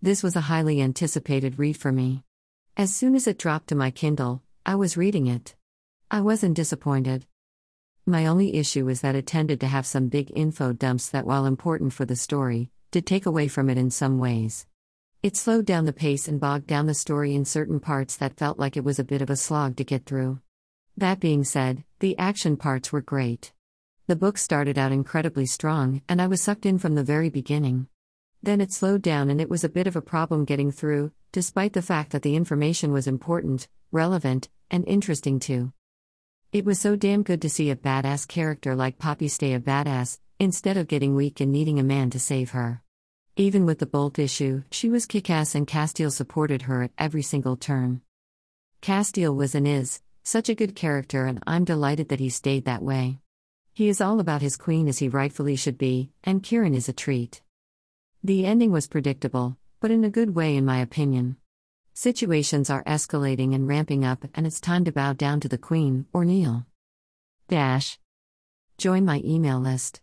This was a highly anticipated read for me. As soon as it dropped to my Kindle, I was reading it. I wasn't disappointed. My only issue is that it tended to have some big info dumps that, while important for the story, did take away from it in some ways. It slowed down the pace and bogged down the story in certain parts that felt like it was a bit of a slog to get through. That being said, the action parts were great. The book started out incredibly strong, and I was sucked in from the very beginning. Then it slowed down, and it was a bit of a problem getting through, despite the fact that the information was important, relevant, and interesting too. It was so damn good to see a badass character like Poppy stay a badass, instead of getting weak and needing a man to save her. Even with the Bolt issue, she was kick ass and Casteel supported her at every single turn. Casteel was and is such a good character, and I'm delighted that he stayed that way. He is all about his queen as he rightfully should be, and Kieran is a treat. The ending was predictable, but in a good way, in my opinion. Situations are escalating and ramping up, and it's time to bow down to the Queen, or kneel. Dash. Join my email list.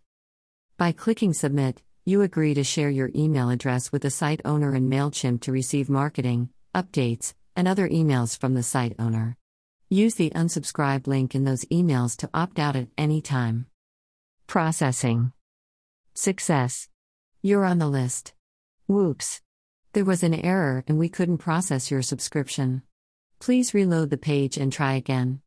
By clicking Submit, you agree to share your email address with the site owner and MailChimp to receive marketing, updates, and other emails from the site owner. Use the unsubscribe link in those emails to opt out at any time. Processing. Success. You're on the list. Whoops. There was an error and we couldn't process your subscription. Please reload the page and try again.